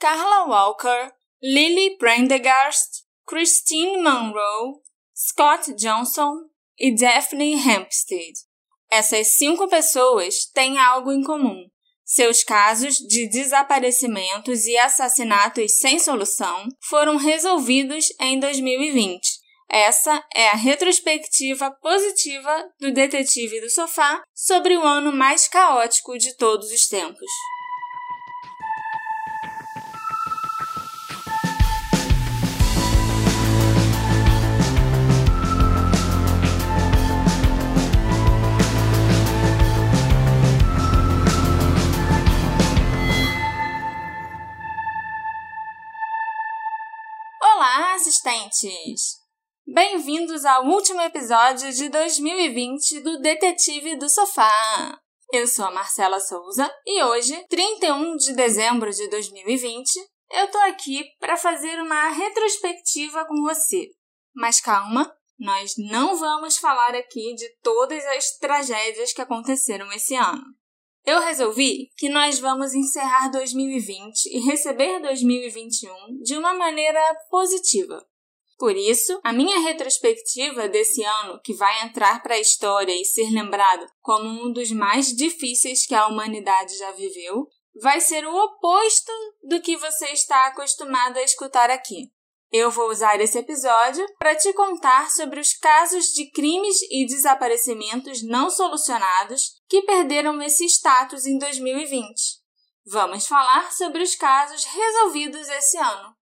Carla Walker, Lily Prendergast, Christine Monroe, Scott Johnson e Daphne Hempstead. Essas cinco pessoas têm algo em comum. Seus casos de desaparecimentos e assassinatos sem solução foram resolvidos em 2020. Essa é a retrospectiva positiva do Detetive do Sofá sobre o ano mais caótico de todos os tempos. Bem-vindos ao último episódio de 2020 do Detetive do Sofá. Eu sou a Marcela Souza e hoje, 31 de dezembro de 2020, eu tô aqui para fazer uma retrospectiva com você. Mas calma, nós não vamos falar aqui de todas as tragédias que aconteceram esse ano. Eu resolvi que nós vamos encerrar 2020 e receber 2021 de uma maneira positiva. Por isso, a minha retrospectiva desse ano, que vai entrar para a história e ser lembrado como um dos mais difíceis que a humanidade já viveu, vai ser o oposto do que você está acostumado a escutar aqui. Eu vou usar esse episódio para te contar sobre os casos de crimes e desaparecimentos não solucionados que perderam esse status em 2020. Vamos falar sobre os casos resolvidos esse ano.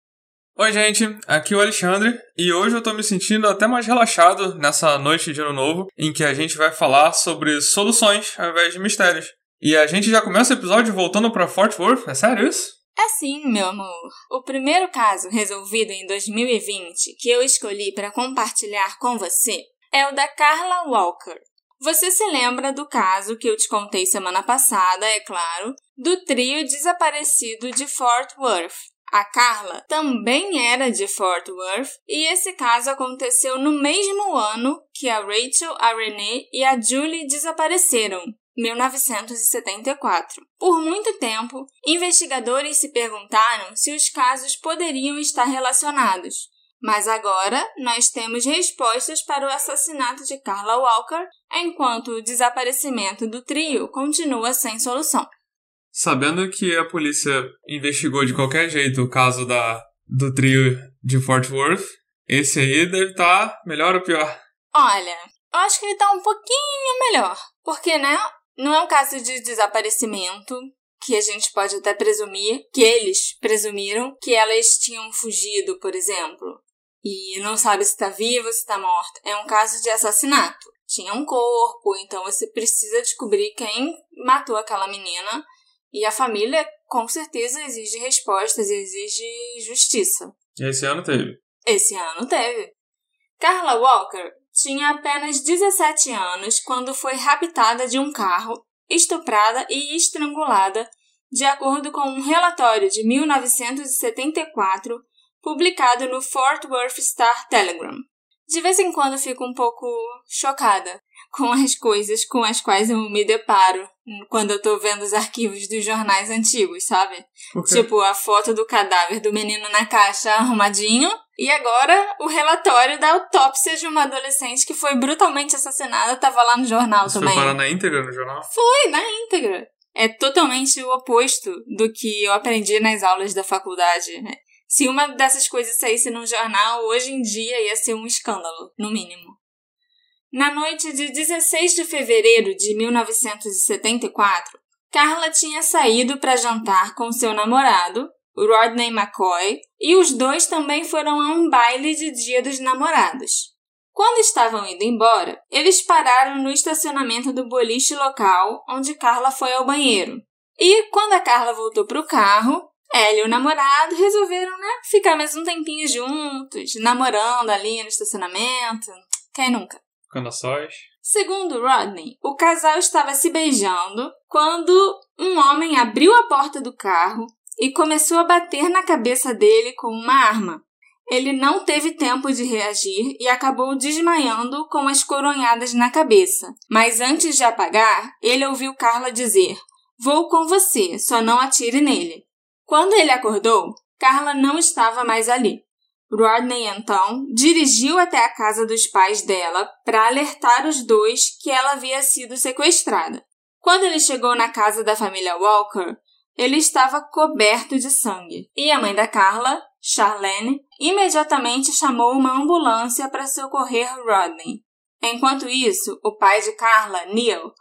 Oi, gente, aqui é o Alexandre e hoje eu tô me sentindo até mais relaxado nessa noite de ano novo, em que a gente vai falar sobre soluções ao invés de mistérios. E a gente já começa o episódio voltando para Fort Worth, é sério isso? É sim, meu amor. O primeiro caso resolvido em 2020 que eu escolhi para compartilhar com você é o da Carla Walker. Você se lembra do caso que eu te contei semana passada, é claro, do trio desaparecido de Fort Worth. A Carla também era de Fort Worth e esse caso aconteceu no mesmo ano que a Rachel, a Renee e a Julie desapareceram, 1974. Por muito tempo, investigadores se perguntaram se os casos poderiam estar relacionados. Mas agora nós temos respostas para o assassinato de Carla Walker, enquanto o desaparecimento do trio continua sem solução. Sabendo que a polícia investigou de qualquer jeito o caso da, do trio de Fort Worth, esse aí deve estar tá melhor ou pior? Olha, eu acho que ele está um pouquinho melhor. Porque, né, não é um caso de desaparecimento, que a gente pode até presumir, que eles presumiram que elas tinham fugido, por exemplo, e não sabe se está viva ou se está morta. É um caso de assassinato. Tinha um corpo, então você precisa descobrir quem matou aquela menina. E a família, com certeza, exige respostas, exige justiça. Esse ano teve. Esse ano teve. Carla Walker tinha apenas 17 anos quando foi raptada de um carro, estuprada e estrangulada, de acordo com um relatório de 1974 publicado no Fort Worth Star Telegram. De vez em quando fico um pouco chocada com as coisas com as quais eu me deparo quando eu tô vendo os arquivos dos jornais antigos, sabe? Tipo a foto do cadáver do menino na caixa arrumadinho e agora o relatório da autópsia de uma adolescente que foi brutalmente assassinada tava lá no jornal Você também. Foi parar na íntegra no jornal? Foi, na íntegra. É totalmente o oposto do que eu aprendi nas aulas da faculdade. Se uma dessas coisas saísse num jornal, hoje em dia ia ser um escândalo, no mínimo. Na noite de 16 de fevereiro de 1974, Carla tinha saído para jantar com seu namorado, Rodney McCoy, e os dois também foram a um baile de Dia dos Namorados. Quando estavam indo embora, eles pararam no estacionamento do boliche local, onde Carla foi ao banheiro. E quando a Carla voltou para o carro, ela e o namorado resolveram, né, ficar mais um tempinho juntos, namorando ali no estacionamento. Quem nunca? Ficando a sós. Segundo Rodney, o casal estava se beijando quando um homem abriu a porta do carro e começou a bater na cabeça dele com uma arma. Ele não teve tempo de reagir e acabou desmaiando com as coronhadas na cabeça. Mas antes de apagar, ele ouviu Carla dizer: Vou com você, só não atire nele. Quando ele acordou, Carla não estava mais ali. Rodney então dirigiu até a casa dos pais dela para alertar os dois que ela havia sido sequestrada. Quando ele chegou na casa da família Walker, ele estava coberto de sangue. E a mãe da Carla, Charlene, imediatamente chamou uma ambulância para socorrer Rodney. Enquanto isso, o pai de Carla, Neil,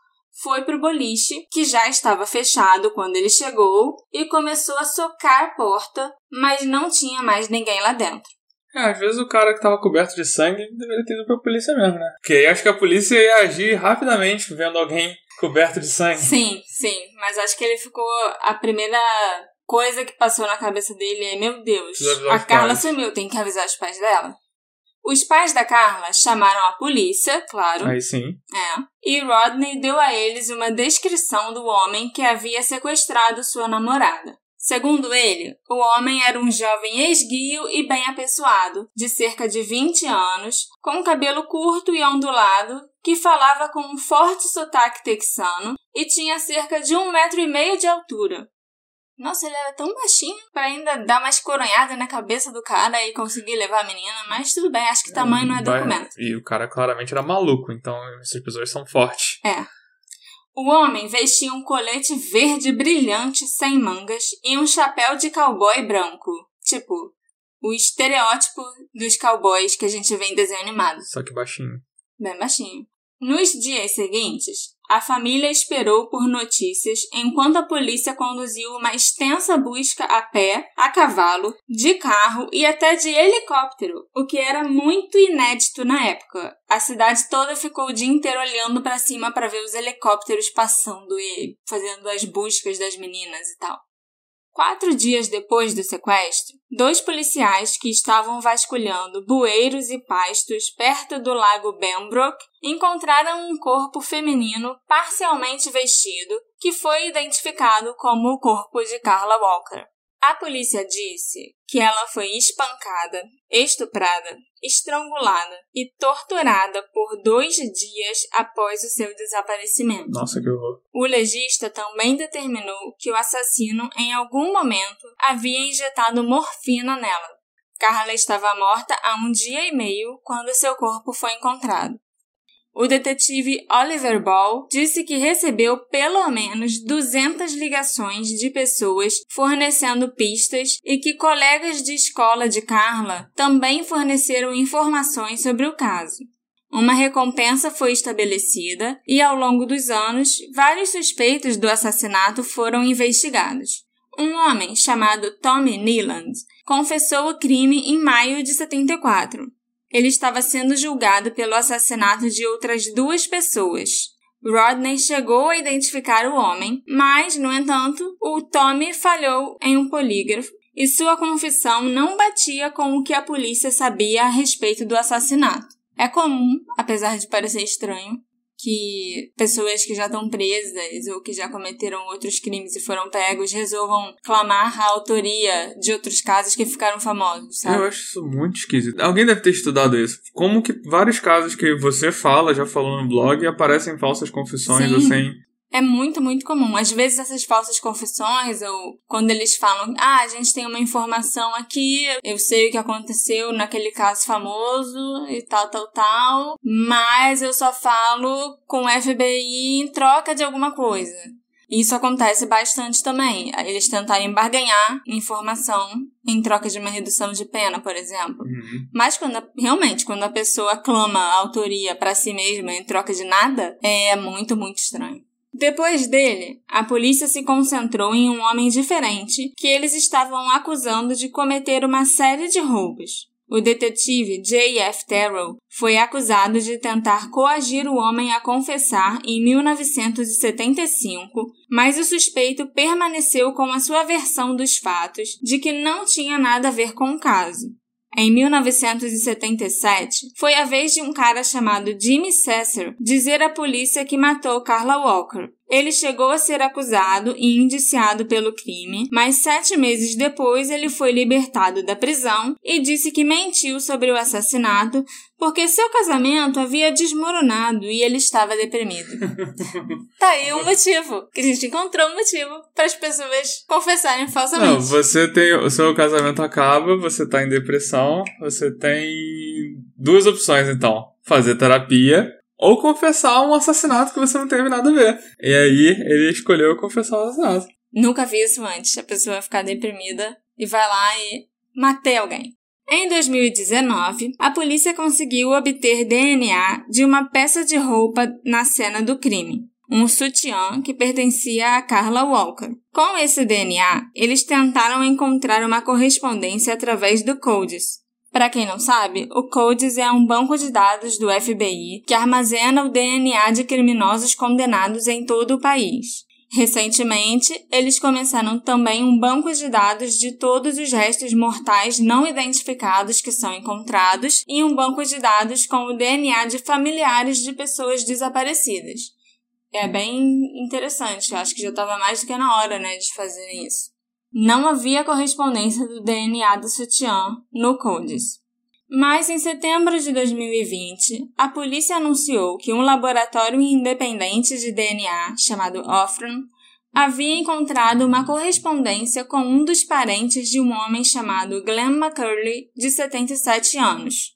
foi para o boliche, que já estava fechado quando ele chegou, e começou a socar a porta, mas não tinha mais ninguém lá dentro. É, às vezes o cara que estava coberto de sangue deveria ter ido para a polícia mesmo, né? Porque aí acho que a polícia ia agir rapidamente vendo alguém coberto de sangue. Sim, sim. Mas acho que ele ficou. A primeira coisa que passou na cabeça dele é: Meu Deus, a Carla pais. sumiu, tem que avisar os pais dela. Os pais da Carla chamaram a polícia, claro. Aí sim. É. E Rodney deu a eles uma descrição do homem que havia sequestrado sua namorada. Segundo ele, o homem era um jovem esguio e bem apessoado, de cerca de 20 anos, com cabelo curto e ondulado, que falava com um forte sotaque texano e tinha cerca de um metro e meio de altura. Nossa, ele era tão baixinho para ainda dar mais coronhada na cabeça do cara e conseguir levar a menina, mas tudo bem, acho que tamanho não é documento. E o cara claramente era maluco, então essas pessoas são fortes. É. O homem vestia um colete verde brilhante sem mangas e um chapéu de cowboy branco. Tipo, o estereótipo dos cowboys que a gente vê em desenho animado. Só que baixinho. Bem baixinho. Nos dias seguintes, a família esperou por notícias enquanto a polícia conduziu uma extensa busca a pé, a cavalo, de carro e até de helicóptero, o que era muito inédito na época. A cidade toda ficou o dia inteiro olhando para cima para ver os helicópteros passando e fazendo as buscas das meninas e tal. Quatro dias depois do sequestro, dois policiais que estavam vasculhando bueiros e pastos perto do lago Benbrook encontraram um corpo feminino parcialmente vestido que foi identificado como o corpo de Carla Walker. A polícia disse que ela foi espancada, estuprada, estrangulada e torturada por dois dias após o seu desaparecimento. Nossa, que horror. O legista também determinou que o assassino, em algum momento, havia injetado morfina nela. Carla estava morta há um dia e meio quando seu corpo foi encontrado. O detetive Oliver Ball disse que recebeu pelo menos 200 ligações de pessoas fornecendo pistas e que colegas de escola de Carla também forneceram informações sobre o caso. Uma recompensa foi estabelecida e, ao longo dos anos, vários suspeitos do assassinato foram investigados. Um homem chamado Tommy Neeland confessou o crime em maio de 74 ele estava sendo julgado pelo assassinato de outras duas pessoas. Rodney chegou a identificar o homem, mas, no entanto, o Tommy falhou em um polígrafo e sua confissão não batia com o que a polícia sabia a respeito do assassinato. É comum, apesar de parecer estranho, que pessoas que já estão presas ou que já cometeram outros crimes e foram pegos resolvam clamar a autoria de outros casos que ficaram famosos, sabe? Eu acho isso muito esquisito. Alguém deve ter estudado isso. Como que vários casos que você fala, já falou no blog, aparecem falsas confissões Sim. assim é muito, muito comum. Às vezes essas falsas confissões, ou quando eles falam, ah, a gente tem uma informação aqui, eu sei o que aconteceu naquele caso famoso e tal, tal, tal, mas eu só falo com o FBI em troca de alguma coisa. Isso acontece bastante também. Eles tentarem barganhar informação em troca de uma redução de pena, por exemplo. Uhum. Mas quando realmente, quando a pessoa clama a autoria para si mesma em troca de nada, é muito, muito estranho. Depois dele, a polícia se concentrou em um homem diferente que eles estavam acusando de cometer uma série de roubos. O detetive J.F. Terrell foi acusado de tentar coagir o homem a confessar em 1975, mas o suspeito permaneceu com a sua versão dos fatos de que não tinha nada a ver com o caso. Em 1977, foi a vez de um cara chamado Jimmy Sasser dizer à polícia que matou Carla Walker. Ele chegou a ser acusado e indiciado pelo crime, mas sete meses depois ele foi libertado da prisão e disse que mentiu sobre o assassinato porque seu casamento havia desmoronado e ele estava deprimido. tá aí um motivo, que a gente encontrou um motivo para as pessoas confessarem falsamente. Não, você tem. O seu casamento acaba, você tá em depressão, você tem duas opções então. Fazer terapia ou confessar um assassinato que você não teve nada a ver. E aí ele escolheu confessar o assassinato. Nunca vi isso antes. A pessoa ficar deprimida e vai lá e matei alguém. Em 2019, a polícia conseguiu obter DNA de uma peça de roupa na cena do crime, um sutiã que pertencia a Carla Walker. Com esse DNA, eles tentaram encontrar uma correspondência através do CODES, para quem não sabe, o CODES é um banco de dados do FBI que armazena o DNA de criminosos condenados em todo o país. Recentemente, eles começaram também um banco de dados de todos os restos mortais não identificados que são encontrados e um banco de dados com o DNA de familiares de pessoas desaparecidas. É bem interessante, eu acho que já estava mais do que na hora, né, de fazer isso não havia correspondência do DNA do sutiã no CODES. Mas em setembro de 2020, a polícia anunciou que um laboratório independente de DNA, chamado Ofran, havia encontrado uma correspondência com um dos parentes de um homem chamado Glenn McCurley, de 77 anos.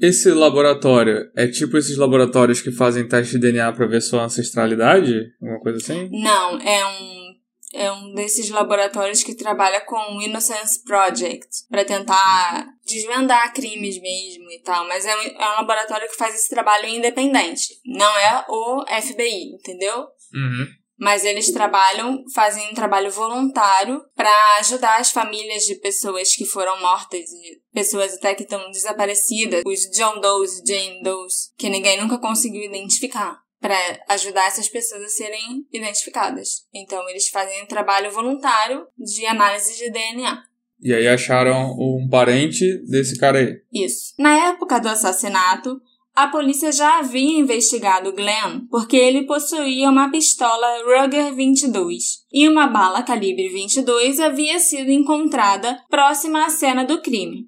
Esse laboratório é tipo esses laboratórios que fazem teste de DNA para ver sua ancestralidade? Alguma coisa assim? Não, é um é um desses laboratórios que trabalha com o Innocence Project para tentar desvendar crimes mesmo e tal, mas é um, é um, laboratório que faz esse trabalho independente, não é o FBI, entendeu? Uhum. Mas eles trabalham, fazem um trabalho voluntário para ajudar as famílias de pessoas que foram mortas e pessoas até que estão desaparecidas, os John Does, Jane Does, que ninguém nunca conseguiu identificar para ajudar essas pessoas a serem identificadas. Então, eles fazem um trabalho voluntário de análise de DNA. E aí acharam um parente desse cara aí. Isso. Na época do assassinato, a polícia já havia investigado Glenn porque ele possuía uma pistola Ruger 22 e uma bala calibre 22 havia sido encontrada próxima à cena do crime.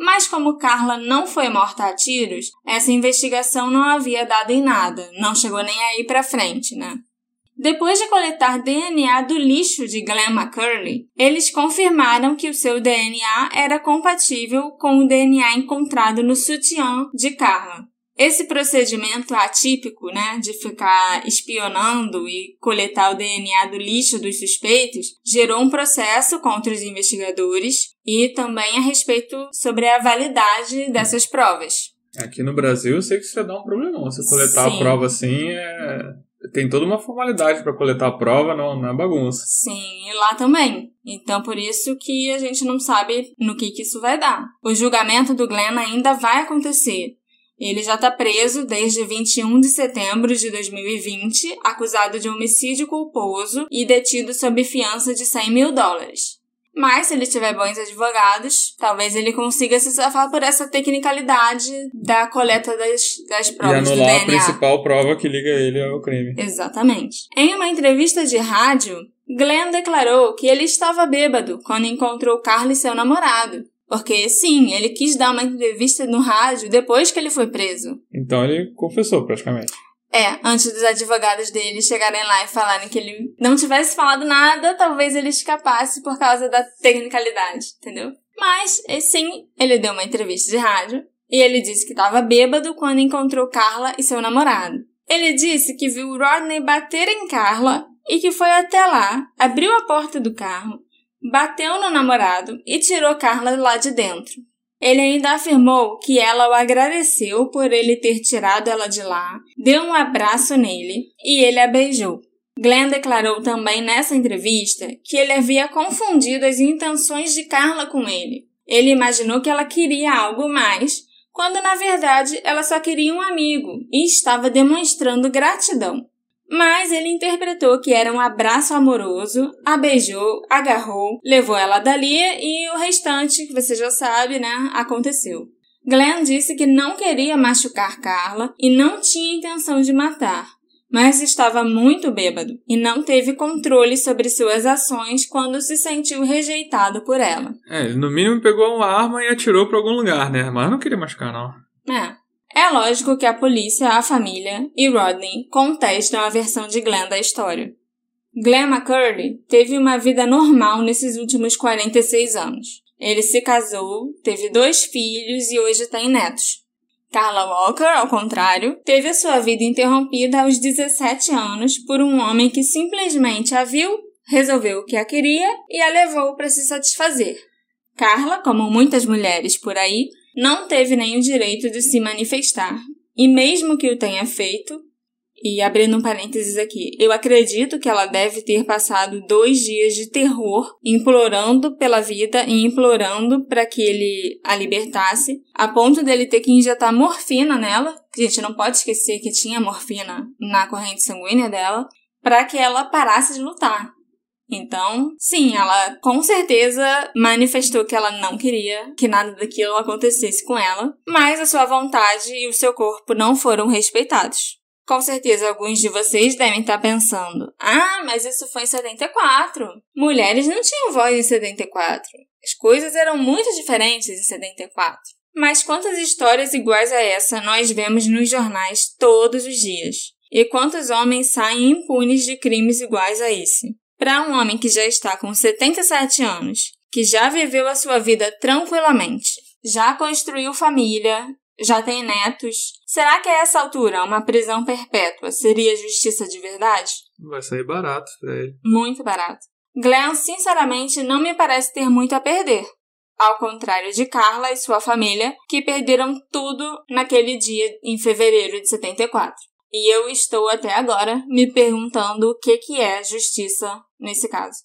Mas como Carla não foi morta a tiros, essa investigação não havia dado em nada, não chegou nem aí para frente, né? Depois de coletar DNA do lixo de Glenn McCurley, eles confirmaram que o seu DNA era compatível com o DNA encontrado no sutiã de Carla. Esse procedimento atípico, né, de ficar espionando e coletar o DNA do lixo dos suspeitos, gerou um processo contra os investigadores e também a respeito sobre a validade dessas provas. Aqui no Brasil, eu sei que isso ia dar um problemão. Você coletar Sim. a prova assim é tem toda uma formalidade para coletar a prova, não, não é bagunça. Sim, e lá também. Então, por isso que a gente não sabe no que, que isso vai dar. O julgamento do Glenn ainda vai acontecer, ele já está preso desde 21 de setembro de 2020, acusado de homicídio culposo e detido sob fiança de 100 mil dólares. Mas, se ele tiver bons advogados, talvez ele consiga se safar por essa tecnicalidade da coleta das, das provas e anular a principal prova que liga ele ao crime. Exatamente. Em uma entrevista de rádio, Glenn declarou que ele estava bêbado quando encontrou Carla e seu namorado porque, sim, ele quis dar uma entrevista no rádio depois que ele foi preso. Então ele confessou, praticamente. É, antes dos advogados dele chegarem lá e falarem que ele não tivesse falado nada, talvez ele escapasse por causa da tecnicalidade, entendeu? Mas, sim, ele deu uma entrevista de rádio e ele disse que estava bêbado quando encontrou Carla e seu namorado. Ele disse que viu Rodney bater em Carla e que foi até lá, abriu a porta do carro, bateu no namorado e tirou Carla lá de dentro. Ele ainda afirmou que ela o agradeceu por ele ter tirado ela de lá, deu um abraço nele e ele a beijou. Glenn declarou também nessa entrevista que ele havia confundido as intenções de Carla com ele. Ele imaginou que ela queria algo mais, quando na verdade ela só queria um amigo e estava demonstrando gratidão. Mas ele interpretou que era um abraço amoroso, a beijou, agarrou, levou ela dali e o restante, que você já sabe, né, aconteceu. Glenn disse que não queria machucar Carla e não tinha intenção de matar, mas estava muito bêbado e não teve controle sobre suas ações quando se sentiu rejeitado por ela. É, ele no mínimo pegou uma arma e atirou para algum lugar, né? Mas não queria machucar, não. É. É lógico que a polícia, a família e Rodney contestam a versão de Glenn da história. Glenn McCurdy teve uma vida normal nesses últimos 46 anos. Ele se casou, teve dois filhos e hoje tem netos. Carla Walker, ao contrário, teve a sua vida interrompida aos 17 anos por um homem que simplesmente a viu, resolveu que a queria e a levou para se satisfazer. Carla, como muitas mulheres por aí, não teve o direito de se manifestar, e mesmo que o tenha feito, e abrindo um parênteses aqui, eu acredito que ela deve ter passado dois dias de terror, implorando pela vida e implorando para que ele a libertasse, a ponto dele ter que injetar morfina nela, gente não pode esquecer que tinha morfina na corrente sanguínea dela, para que ela parasse de lutar. Então, sim, ela com certeza manifestou que ela não queria que nada daquilo acontecesse com ela, mas a sua vontade e o seu corpo não foram respeitados. Com certeza alguns de vocês devem estar pensando: ah, mas isso foi em 74. Mulheres não tinham voz em 74. As coisas eram muito diferentes em 74. Mas quantas histórias iguais a essa nós vemos nos jornais todos os dias? E quantos homens saem impunes de crimes iguais a esse? Para um homem que já está com 77 anos, que já viveu a sua vida tranquilamente, já construiu família, já tem netos. Será que a essa altura uma prisão perpétua seria justiça de verdade? Vai sair barato pra ele. Muito barato. Glenn, sinceramente, não me parece ter muito a perder. Ao contrário de Carla e sua família, que perderam tudo naquele dia em fevereiro de 74. E eu estou até agora me perguntando o que, que é justiça nesse caso.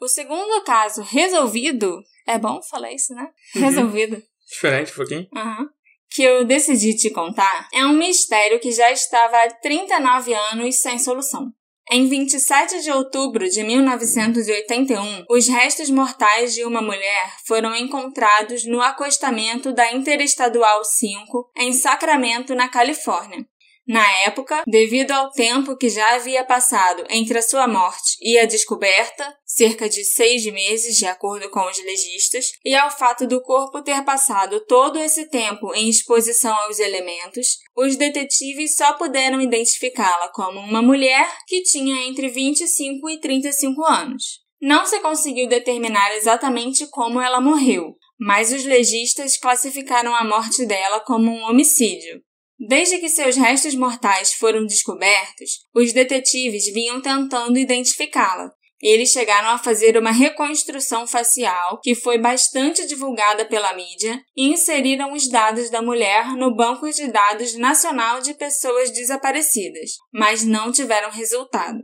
O segundo caso resolvido. É bom falar isso, né? Uhum. Resolvido. Diferente um pouquinho. Uhum. Que eu decidi te contar é um mistério que já estava há 39 anos sem solução. Em 27 de outubro de 1981, os restos mortais de uma mulher foram encontrados no acostamento da Interestadual 5 em Sacramento, na Califórnia. Na época, devido ao tempo que já havia passado entre a sua morte e a descoberta, cerca de seis meses, de acordo com os legistas, e ao fato do corpo ter passado todo esse tempo em exposição aos elementos, os detetives só puderam identificá-la como uma mulher que tinha entre 25 e 35 anos. Não se conseguiu determinar exatamente como ela morreu, mas os legistas classificaram a morte dela como um homicídio. Desde que seus restos mortais foram descobertos, os detetives vinham tentando identificá-la. Eles chegaram a fazer uma reconstrução facial que foi bastante divulgada pela mídia e inseriram os dados da mulher no Banco de Dados Nacional de Pessoas Desaparecidas, mas não tiveram resultado.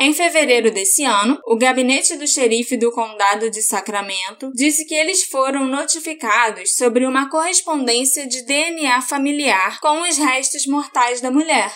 Em fevereiro desse ano, o gabinete do xerife do condado de Sacramento disse que eles foram notificados sobre uma correspondência de DNA familiar com os restos mortais da mulher.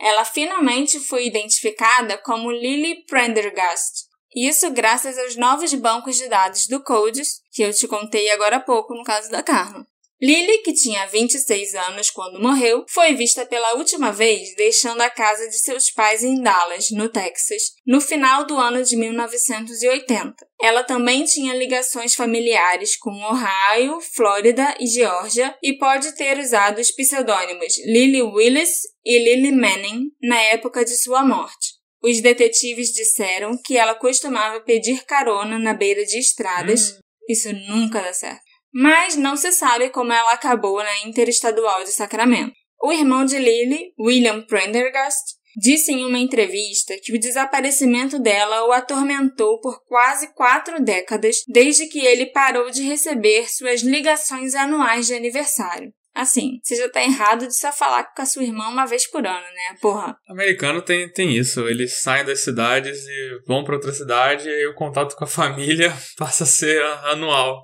Ela finalmente foi identificada como Lily Prendergast. Isso graças aos novos bancos de dados do CODES, que eu te contei agora há pouco no caso da Carla. Lily, que tinha 26 anos quando morreu, foi vista pela última vez deixando a casa de seus pais em Dallas, no Texas, no final do ano de 1980. Ela também tinha ligações familiares com Ohio, Flórida e Geórgia e pode ter usado os pseudônimos Lily Willis e Lily Manning na época de sua morte. Os detetives disseram que ela costumava pedir carona na beira de estradas. Hum. Isso nunca dá certo mas não se sabe como ela acabou na Interestadual de Sacramento. O irmão de Lily, William Prendergast, disse em uma entrevista que o desaparecimento dela o atormentou por quase quatro décadas desde que ele parou de receber suas ligações anuais de aniversário. Assim, você já tá errado de só falar com a sua irmã uma vez por ano, né? Porra. Americano tem, tem isso. Eles saem das cidades e vão para outra cidade e o contato com a família passa a ser anual.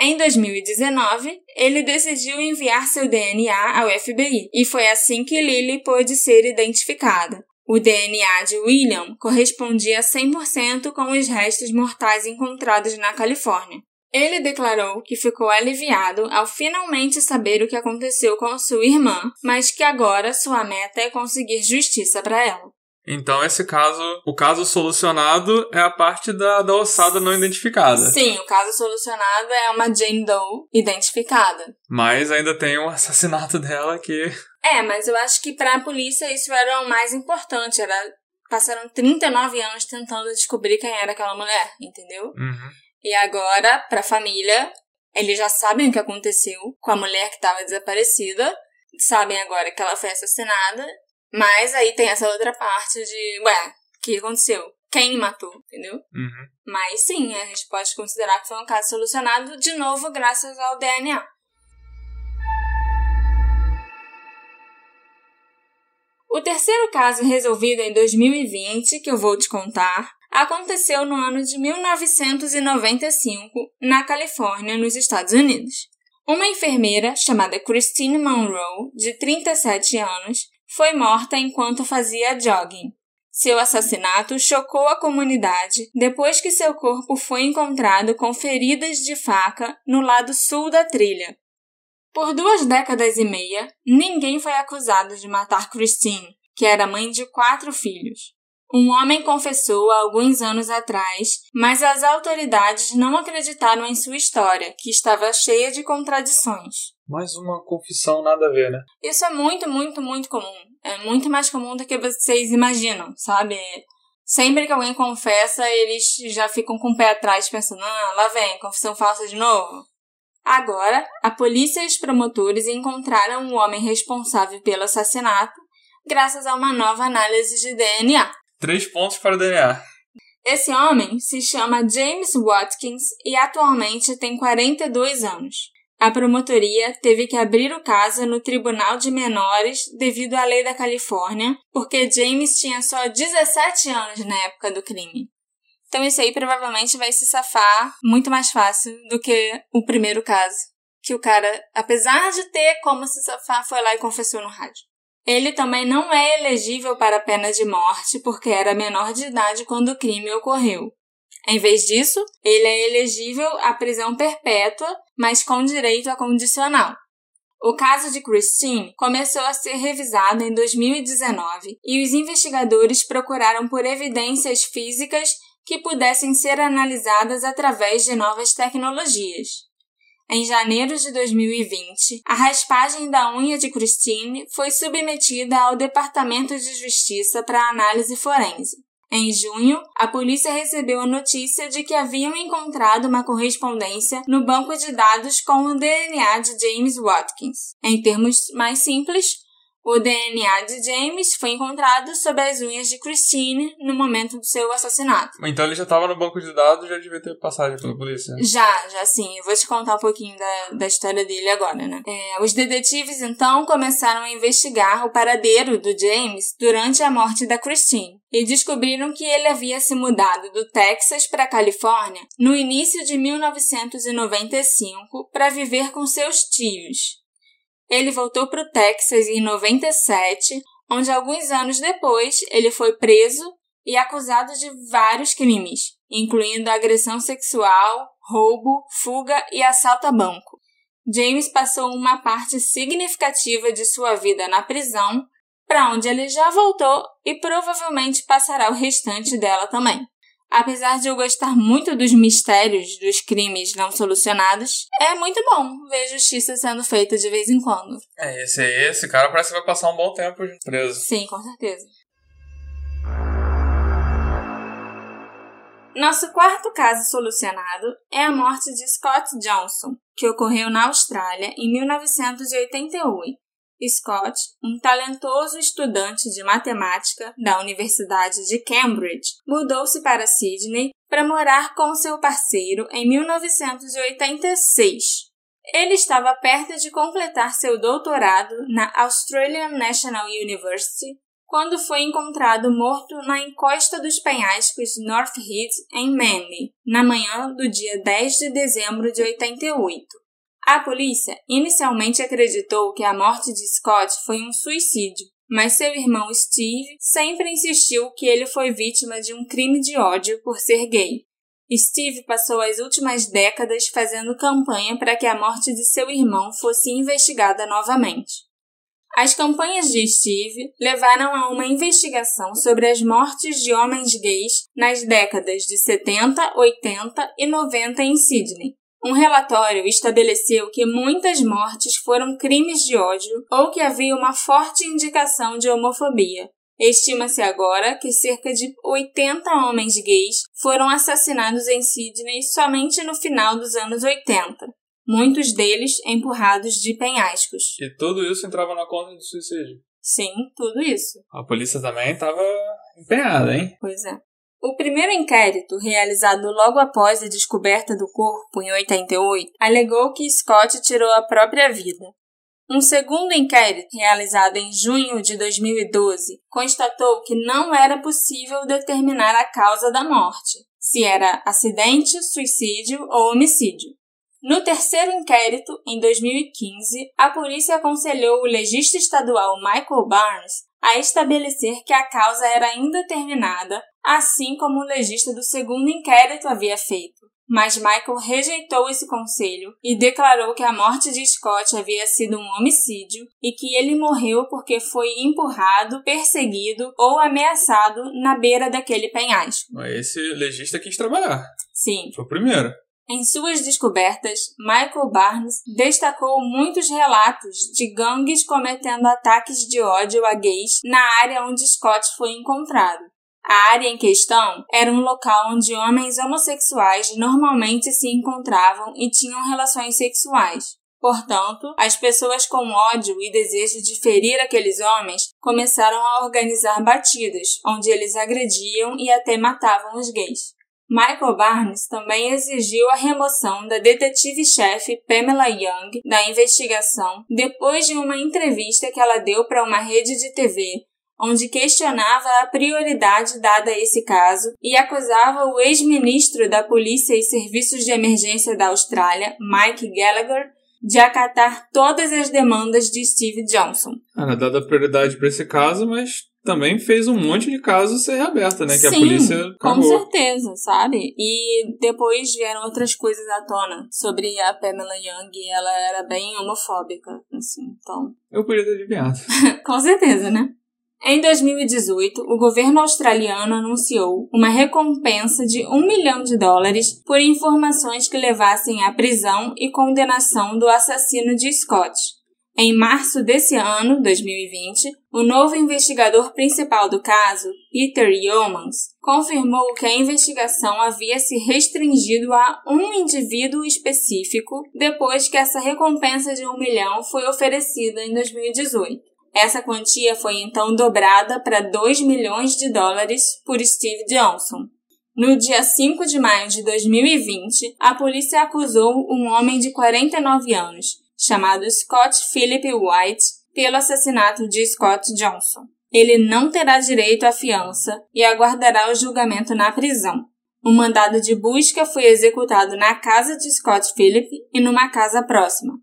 Em 2019, ele decidiu enviar seu DNA ao FBI e foi assim que Lily pôde ser identificada. O DNA de William correspondia 100% com os restos mortais encontrados na Califórnia. Ele declarou que ficou aliviado ao finalmente saber o que aconteceu com sua irmã, mas que agora sua meta é conseguir justiça para ela. Então, esse caso, o caso solucionado é a parte da, da ossada não identificada. Sim, o caso solucionado é uma Jane Doe identificada. Mas ainda tem o assassinato dela que. É, mas eu acho que para a polícia isso era o mais importante. Era passaram 39 anos tentando descobrir quem era aquela mulher, entendeu? Uhum. E agora, para a família, eles já sabem o que aconteceu com a mulher que estava desaparecida, sabem agora que ela foi assassinada mas aí tem essa outra parte de, ué, o que aconteceu? Quem matou, entendeu? Uhum. Mas sim, a gente pode considerar que foi um caso solucionado de novo graças ao DNA. O terceiro caso resolvido em 2020, que eu vou te contar, aconteceu no ano de 1995, na Califórnia, nos Estados Unidos. Uma enfermeira chamada Christine Monroe, de 37 anos, foi morta enquanto fazia jogging. Seu assassinato chocou a comunidade depois que seu corpo foi encontrado com feridas de faca no lado sul da trilha. Por duas décadas e meia, ninguém foi acusado de matar Christine, que era mãe de quatro filhos. Um homem confessou há alguns anos atrás, mas as autoridades não acreditaram em sua história, que estava cheia de contradições. Mais uma confissão nada a ver, né? Isso é muito, muito, muito comum. É muito mais comum do que vocês imaginam, sabe? Sempre que alguém confessa, eles já ficam com o pé atrás pensando: ah, lá vem, confissão falsa de novo. Agora, a polícia e os promotores encontraram o homem responsável pelo assassinato graças a uma nova análise de DNA. Três pontos para o DNA. Esse homem se chama James Watkins e atualmente tem 42 anos. A promotoria teve que abrir o caso no Tribunal de Menores devido à lei da Califórnia, porque James tinha só 17 anos na época do crime. Então isso aí provavelmente vai se safar muito mais fácil do que o primeiro caso, que o cara, apesar de ter como se safar, foi lá e confessou no rádio. Ele também não é elegível para a pena de morte porque era menor de idade quando o crime ocorreu. Em vez disso, ele é elegível à prisão perpétua, mas com direito a condicional. O caso de Christine começou a ser revisado em 2019 e os investigadores procuraram por evidências físicas que pudessem ser analisadas através de novas tecnologias. Em janeiro de 2020, a raspagem da unha de Christine foi submetida ao Departamento de Justiça para análise forense. Em junho, a polícia recebeu a notícia de que haviam encontrado uma correspondência no banco de dados com o DNA de James Watkins. Em termos mais simples, o DNA de James foi encontrado sob as unhas de Christine no momento do seu assassinato. Então ele já estava no banco de dados e já devia ter passagem pela polícia. Já, já sim. Eu vou te contar um pouquinho da, da história dele agora, né? É, os detetives então começaram a investigar o paradeiro do James durante a morte da Christine e descobriram que ele havia se mudado do Texas para a Califórnia no início de 1995 para viver com seus tios. Ele voltou para o Texas em 97, onde alguns anos depois ele foi preso e acusado de vários crimes, incluindo agressão sexual, roubo, fuga e assalto a banco. James passou uma parte significativa de sua vida na prisão, para onde ele já voltou e provavelmente passará o restante dela também. Apesar de eu gostar muito dos mistérios dos crimes não solucionados, é muito bom ver justiça sendo feita de vez em quando. É, esse, esse cara parece que vai passar um bom tempo preso. Sim, com certeza. Nosso quarto caso solucionado é a morte de Scott Johnson, que ocorreu na Austrália em 1988 Scott, um talentoso estudante de matemática da Universidade de Cambridge, mudou-se para Sydney para morar com seu parceiro em 1986. Ele estava perto de completar seu doutorado na Australian National University quando foi encontrado morto na encosta dos penhascos North Heath, em Manly, na manhã do dia 10 de dezembro de 88. A polícia inicialmente acreditou que a morte de Scott foi um suicídio, mas seu irmão Steve sempre insistiu que ele foi vítima de um crime de ódio por ser gay. Steve passou as últimas décadas fazendo campanha para que a morte de seu irmão fosse investigada novamente. As campanhas de Steve levaram a uma investigação sobre as mortes de homens gays nas décadas de 70, 80 e 90 em Sydney. Um relatório estabeleceu que muitas mortes foram crimes de ódio ou que havia uma forte indicação de homofobia, Estima-se agora que cerca de 80 homens gays foram assassinados em Sydney somente no final dos anos 80, muitos deles empurrados de penhascos. E tudo isso entrava na conta do suicídio? Sim, tudo isso. A polícia também estava empenhada, hein? Pois é. O primeiro inquérito, realizado logo após a descoberta do corpo em 88, alegou que Scott tirou a própria vida. Um segundo inquérito, realizado em junho de 2012, constatou que não era possível determinar a causa da morte, se era acidente, suicídio ou homicídio. No terceiro inquérito, em 2015, a polícia aconselhou o legista estadual Michael Barnes a estabelecer que a causa era indeterminada, assim como o legista do segundo inquérito havia feito mas Michael rejeitou esse conselho e declarou que a morte de Scott havia sido um homicídio e que ele morreu porque foi empurrado, perseguido ou ameaçado na beira daquele penhasco. Mas esse legista quis trabalhar. Sim. Foi o primeiro. Em suas descobertas, Michael Barnes destacou muitos relatos de gangues cometendo ataques de ódio a gays na área onde Scott foi encontrado. A área em questão era um local onde homens homossexuais normalmente se encontravam e tinham relações sexuais. Portanto, as pessoas com ódio e desejo de ferir aqueles homens começaram a organizar batidas, onde eles agrediam e até matavam os gays. Michael Barnes também exigiu a remoção da detetive-chefe Pamela Young da investigação depois de uma entrevista que ela deu para uma rede de TV onde questionava a prioridade dada a esse caso e acusava o ex-ministro da Polícia e Serviços de Emergência da Austrália, Mike Gallagher, de acatar todas as demandas de Steve Johnson. Era dada prioridade para esse caso, mas também fez um monte de casos ser reaberto, né? Que Sim, a polícia com certeza, sabe? E depois vieram outras coisas à tona sobre a Pamela Young e ela era bem homofóbica, assim, então... Eu podia ter adivinhado. com certeza, né? Em 2018, o governo australiano anunciou uma recompensa de um milhão de dólares por informações que levassem à prisão e condenação do assassino de Scott. Em março desse ano, 2020, o novo investigador principal do caso, Peter Yeomans, confirmou que a investigação havia se restringido a um indivíduo específico depois que essa recompensa de um milhão foi oferecida em 2018. Essa quantia foi então dobrada para 2 milhões de dólares por Steve Johnson. No dia 5 de maio de 2020, a polícia acusou um homem de 49 anos, chamado Scott Philip White, pelo assassinato de Scott Johnson. Ele não terá direito à fiança e aguardará o julgamento na prisão. Um mandado de busca foi executado na casa de Scott Philip e numa casa próxima.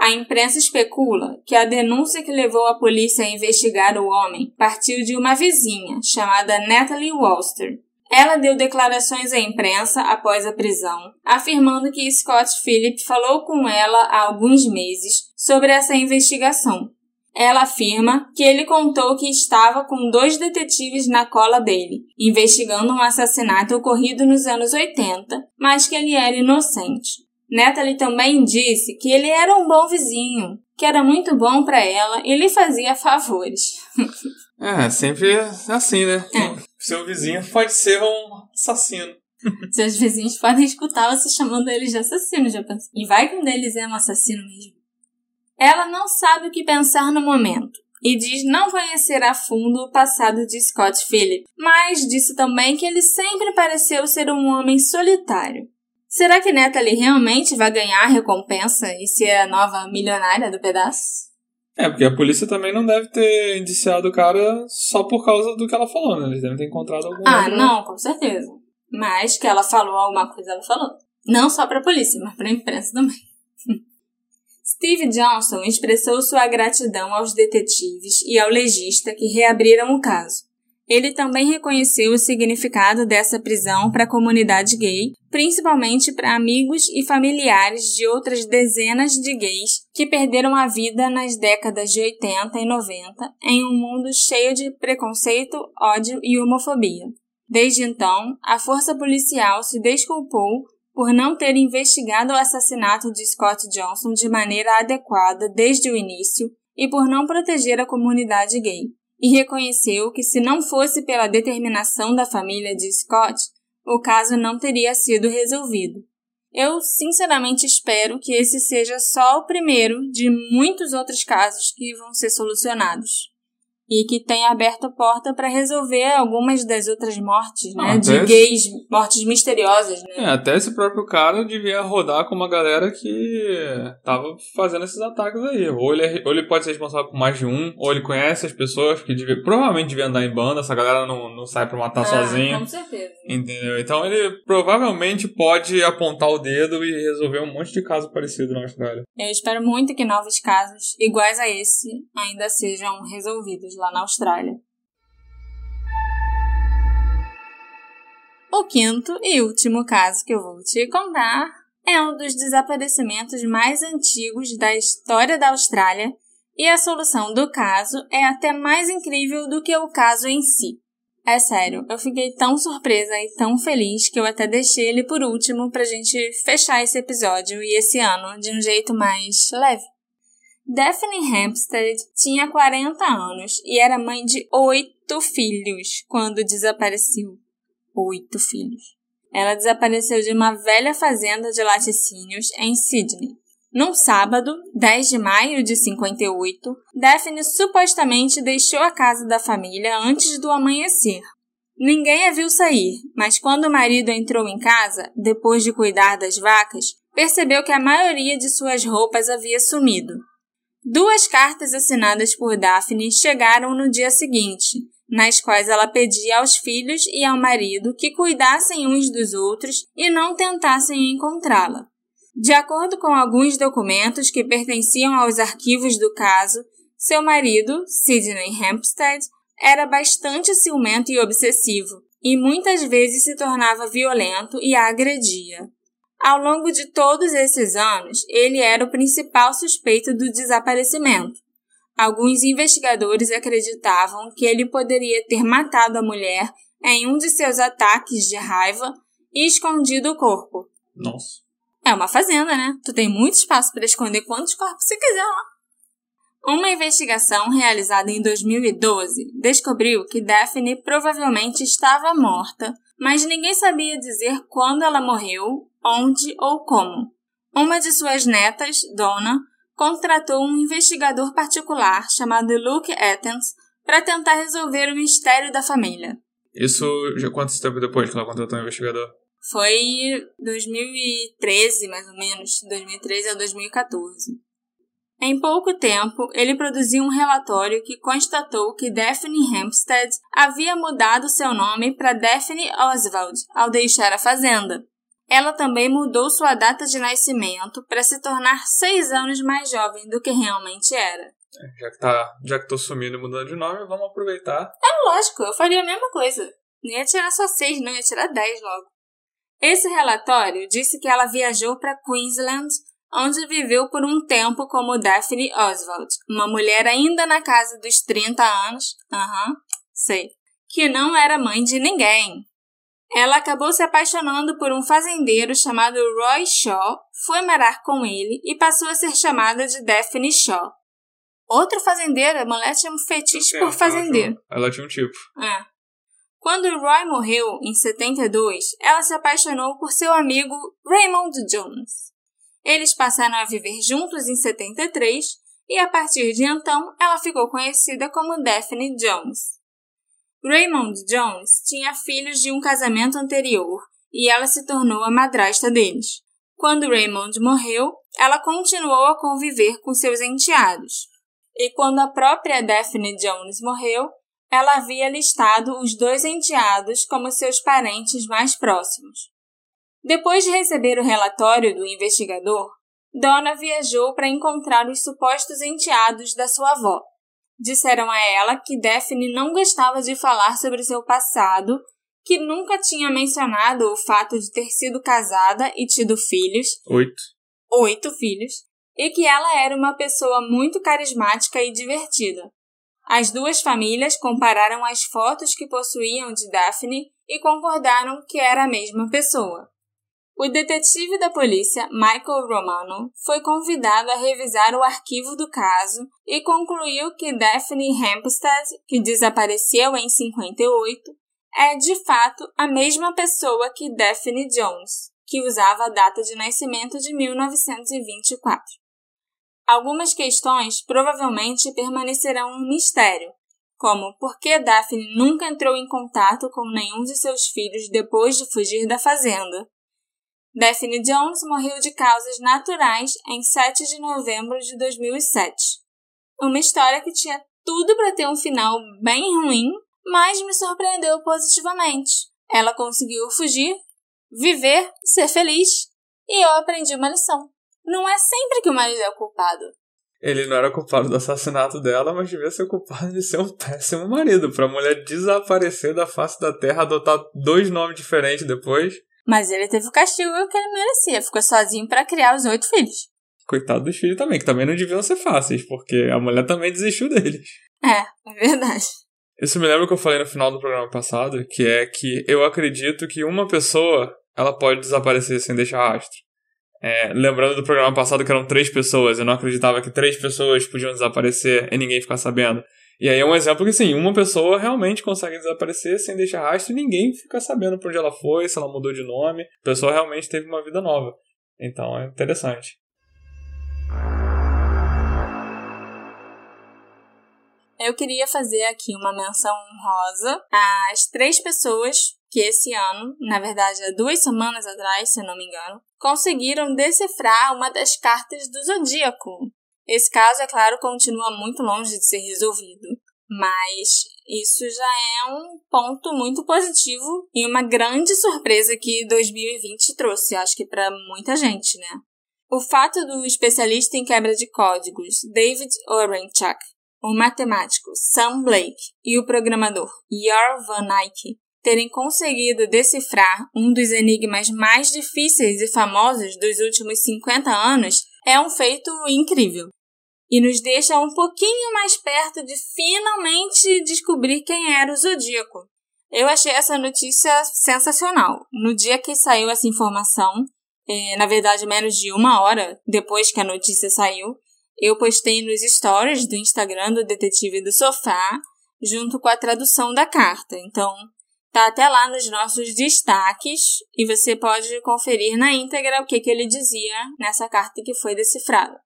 A imprensa especula que a denúncia que levou a polícia a investigar o homem partiu de uma vizinha chamada Natalie Walster. Ela deu declarações à imprensa após a prisão, afirmando que Scott Phillips falou com ela há alguns meses sobre essa investigação. Ela afirma que ele contou que estava com dois detetives na cola dele, investigando um assassinato ocorrido nos anos 80, mas que ele era inocente. Natalie também disse que ele era um bom vizinho, que era muito bom para ela e lhe fazia favores. é, sempre assim, né? É. Seu vizinho pode ser um assassino. Seus vizinhos podem escutar você chamando eles de assassino, já pensou? E vai que um deles é um assassino mesmo. Ela não sabe o que pensar no momento e diz não conhecer a fundo o passado de Scott Phillip, mas disse também que ele sempre pareceu ser um homem solitário. Será que Natalie realmente vai ganhar a recompensa e ser a nova milionária do pedaço? É, porque a polícia também não deve ter indiciado o cara só por causa do que ela falou, né? Eles devem ter encontrado algum. Ah, outro... não, com certeza. Mas que ela falou alguma coisa, ela falou. Não só pra polícia, mas pra imprensa também. Steve Johnson expressou sua gratidão aos detetives e ao legista que reabriram o caso. Ele também reconheceu o significado dessa prisão para a comunidade gay, principalmente para amigos e familiares de outras dezenas de gays que perderam a vida nas décadas de 80 e 90 em um mundo cheio de preconceito, ódio e homofobia. Desde então, a força policial se desculpou por não ter investigado o assassinato de Scott Johnson de maneira adequada desde o início e por não proteger a comunidade gay e reconheceu que, se não fosse pela determinação da família de Scott, o caso não teria sido resolvido. Eu sinceramente espero que esse seja só o primeiro de muitos outros casos que vão ser solucionados e que tem aberto a porta para resolver algumas das outras mortes, né? de gays, mortes misteriosas, né? É, até esse próprio cara devia rodar com uma galera que tava fazendo esses ataques aí. Ou ele, é, ou ele pode ser responsável por mais de um, ou ele conhece as pessoas que devia, provavelmente devia andar em banda, essa galera não, não sai pra matar ah, sozinha. Com certeza. Entendeu? Então ele provavelmente pode apontar o dedo e resolver um monte de caso parecido na Austrália. Eu espero muito que novos casos iguais a esse ainda sejam resolvidos lá na Austrália. O quinto e último caso que eu vou te contar é um dos desaparecimentos mais antigos da história da Austrália e a solução do caso é até mais incrível do que o caso em si. É sério, eu fiquei tão surpresa e tão feliz que eu até deixei ele por último pra gente fechar esse episódio e esse ano de um jeito mais leve. Daphne Hampstead tinha 40 anos e era mãe de oito filhos quando desapareceu. Oito filhos. Ela desapareceu de uma velha fazenda de laticínios em Sydney. Num sábado, 10 de maio de 58, Daphne supostamente deixou a casa da família antes do amanhecer. Ninguém a viu sair, mas quando o marido entrou em casa, depois de cuidar das vacas, percebeu que a maioria de suas roupas havia sumido. Duas cartas assinadas por Daphne chegaram no dia seguinte, nas quais ela pedia aos filhos e ao marido que cuidassem uns dos outros e não tentassem encontrá-la. De acordo com alguns documentos que pertenciam aos arquivos do caso, seu marido, Sidney Hampstead, era bastante ciumento e obsessivo, e muitas vezes se tornava violento e a agredia. Ao longo de todos esses anos, ele era o principal suspeito do desaparecimento. Alguns investigadores acreditavam que ele poderia ter matado a mulher em um de seus ataques de raiva e escondido o corpo. Nossa. É uma fazenda, né? Tu tem muito espaço para esconder quantos corpos você quiser lá. Uma investigação realizada em 2012 descobriu que Daphne provavelmente estava morta, mas ninguém sabia dizer quando ela morreu onde ou como. Uma de suas netas, Donna, contratou um investigador particular chamado Luke Athens para tentar resolver o mistério da família. Isso já quanto tempo depois que ela contratou um investigador? Foi 2013, mais ou menos, 2013 a 2014. Em pouco tempo, ele produziu um relatório que constatou que Daphne Hampstead havia mudado seu nome para Daphne Oswald ao deixar a fazenda. Ela também mudou sua data de nascimento para se tornar seis anos mais jovem do que realmente era. É, já que, tá, já que tô sumindo e mudando de nome, vamos aproveitar. É lógico, eu faria a mesma coisa. Não ia tirar só seis, não, ia tirar dez logo. Esse relatório disse que ela viajou para Queensland, onde viveu por um tempo como Daphne Oswald, uma mulher ainda na casa dos 30 anos, aham, uhum, sei, que não era mãe de ninguém. Ela acabou se apaixonando por um fazendeiro chamado Roy Shaw, foi morar com ele e passou a ser chamada de Daphne Shaw. Outro fazendeiro, a mulher tinha um fetiche por fazendeiro. Ela tinha um tipo. É. Quando Roy morreu, em 72, ela se apaixonou por seu amigo Raymond Jones. Eles passaram a viver juntos em 73 e, a partir de então, ela ficou conhecida como Daphne Jones. Raymond Jones tinha filhos de um casamento anterior e ela se tornou a madrasta deles. Quando Raymond morreu, ela continuou a conviver com seus enteados. E quando a própria Daphne Jones morreu, ela havia listado os dois enteados como seus parentes mais próximos. Depois de receber o relatório do investigador, Donna viajou para encontrar os supostos enteados da sua avó. Disseram a ela que Daphne não gostava de falar sobre seu passado, que nunca tinha mencionado o fato de ter sido casada e tido filhos. Oito. Oito filhos. E que ela era uma pessoa muito carismática e divertida. As duas famílias compararam as fotos que possuíam de Daphne e concordaram que era a mesma pessoa. O detetive da polícia, Michael Romano, foi convidado a revisar o arquivo do caso e concluiu que Daphne Hempstead, que desapareceu em 58, é de fato a mesma pessoa que Daphne Jones, que usava a data de nascimento de 1924. Algumas questões provavelmente permanecerão um mistério, como por que Daphne nunca entrou em contato com nenhum de seus filhos depois de fugir da fazenda Daphne Jones morreu de causas naturais em 7 de novembro de 2007. Uma história que tinha tudo para ter um final bem ruim, mas me surpreendeu positivamente. Ela conseguiu fugir, viver, ser feliz e eu aprendi uma lição. Não é sempre que o marido é o culpado. Ele não era culpado do assassinato dela, mas devia ser culpado de ser um péssimo marido. Pra mulher desaparecer da face da terra, adotar dois nomes diferentes depois. Mas ele teve o castigo que ele merecia. Ficou sozinho para criar os oito filhos. Coitado dos filhos também, que também não deviam ser fáceis, porque a mulher também desistiu deles. É, é verdade. Isso me lembra o que eu falei no final do programa passado, que é que eu acredito que uma pessoa ela pode desaparecer sem deixar rastro. É, lembrando do programa passado que eram três pessoas, eu não acreditava que três pessoas podiam desaparecer e ninguém ficar sabendo. E aí é um exemplo que, sim, uma pessoa realmente consegue desaparecer sem deixar rastro e ninguém fica sabendo para onde ela foi, se ela mudou de nome. A pessoa realmente teve uma vida nova. Então é interessante. Eu queria fazer aqui uma menção honrosa às três pessoas que esse ano, na verdade há duas semanas atrás, se não me engano, conseguiram decifrar uma das cartas do zodíaco. Esse caso, é claro, continua muito longe de ser resolvido, mas isso já é um ponto muito positivo e uma grande surpresa que 2020 trouxe, acho que para muita gente, né? O fato do especialista em quebra de códigos David Orenchak, o matemático Sam Blake e o programador Yor Van Eyck terem conseguido decifrar um dos enigmas mais difíceis e famosos dos últimos 50 anos é um feito incrível e nos deixa um pouquinho mais perto de finalmente descobrir quem era o Zodíaco. Eu achei essa notícia sensacional. No dia que saiu essa informação, é, na verdade menos de uma hora depois que a notícia saiu, eu postei nos stories do Instagram do Detetive do Sofá, junto com a tradução da carta. Então, tá até lá nos nossos destaques e você pode conferir na íntegra o que, que ele dizia nessa carta que foi decifrada.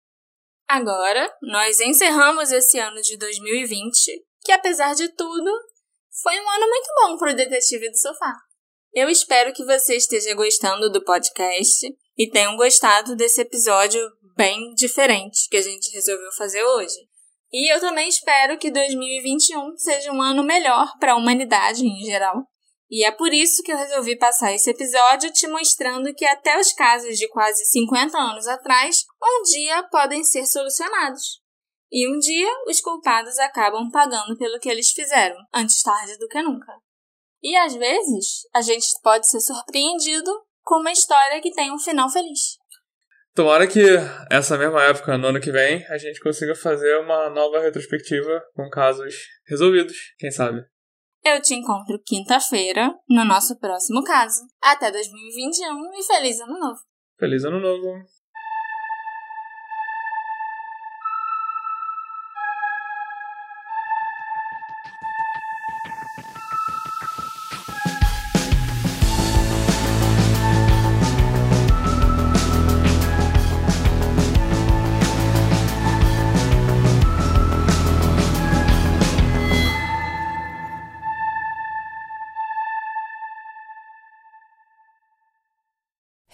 Agora, nós encerramos esse ano de 2020, que apesar de tudo, foi um ano muito bom para o Detetive do Sofá. Eu espero que você esteja gostando do podcast e tenham gostado desse episódio bem diferente que a gente resolveu fazer hoje. E eu também espero que 2021 seja um ano melhor para a humanidade em geral. E é por isso que eu resolvi passar esse episódio te mostrando que até os casos de quase 50 anos atrás, um dia podem ser solucionados. E um dia os culpados acabam pagando pelo que eles fizeram, antes tarde do que nunca. E às vezes, a gente pode ser surpreendido com uma história que tem um final feliz. Tomara que essa mesma época, no ano que vem, a gente consiga fazer uma nova retrospectiva com casos resolvidos, quem sabe. Eu te encontro quinta-feira no nosso próximo caso. Até 2021 e feliz ano novo! Feliz ano novo!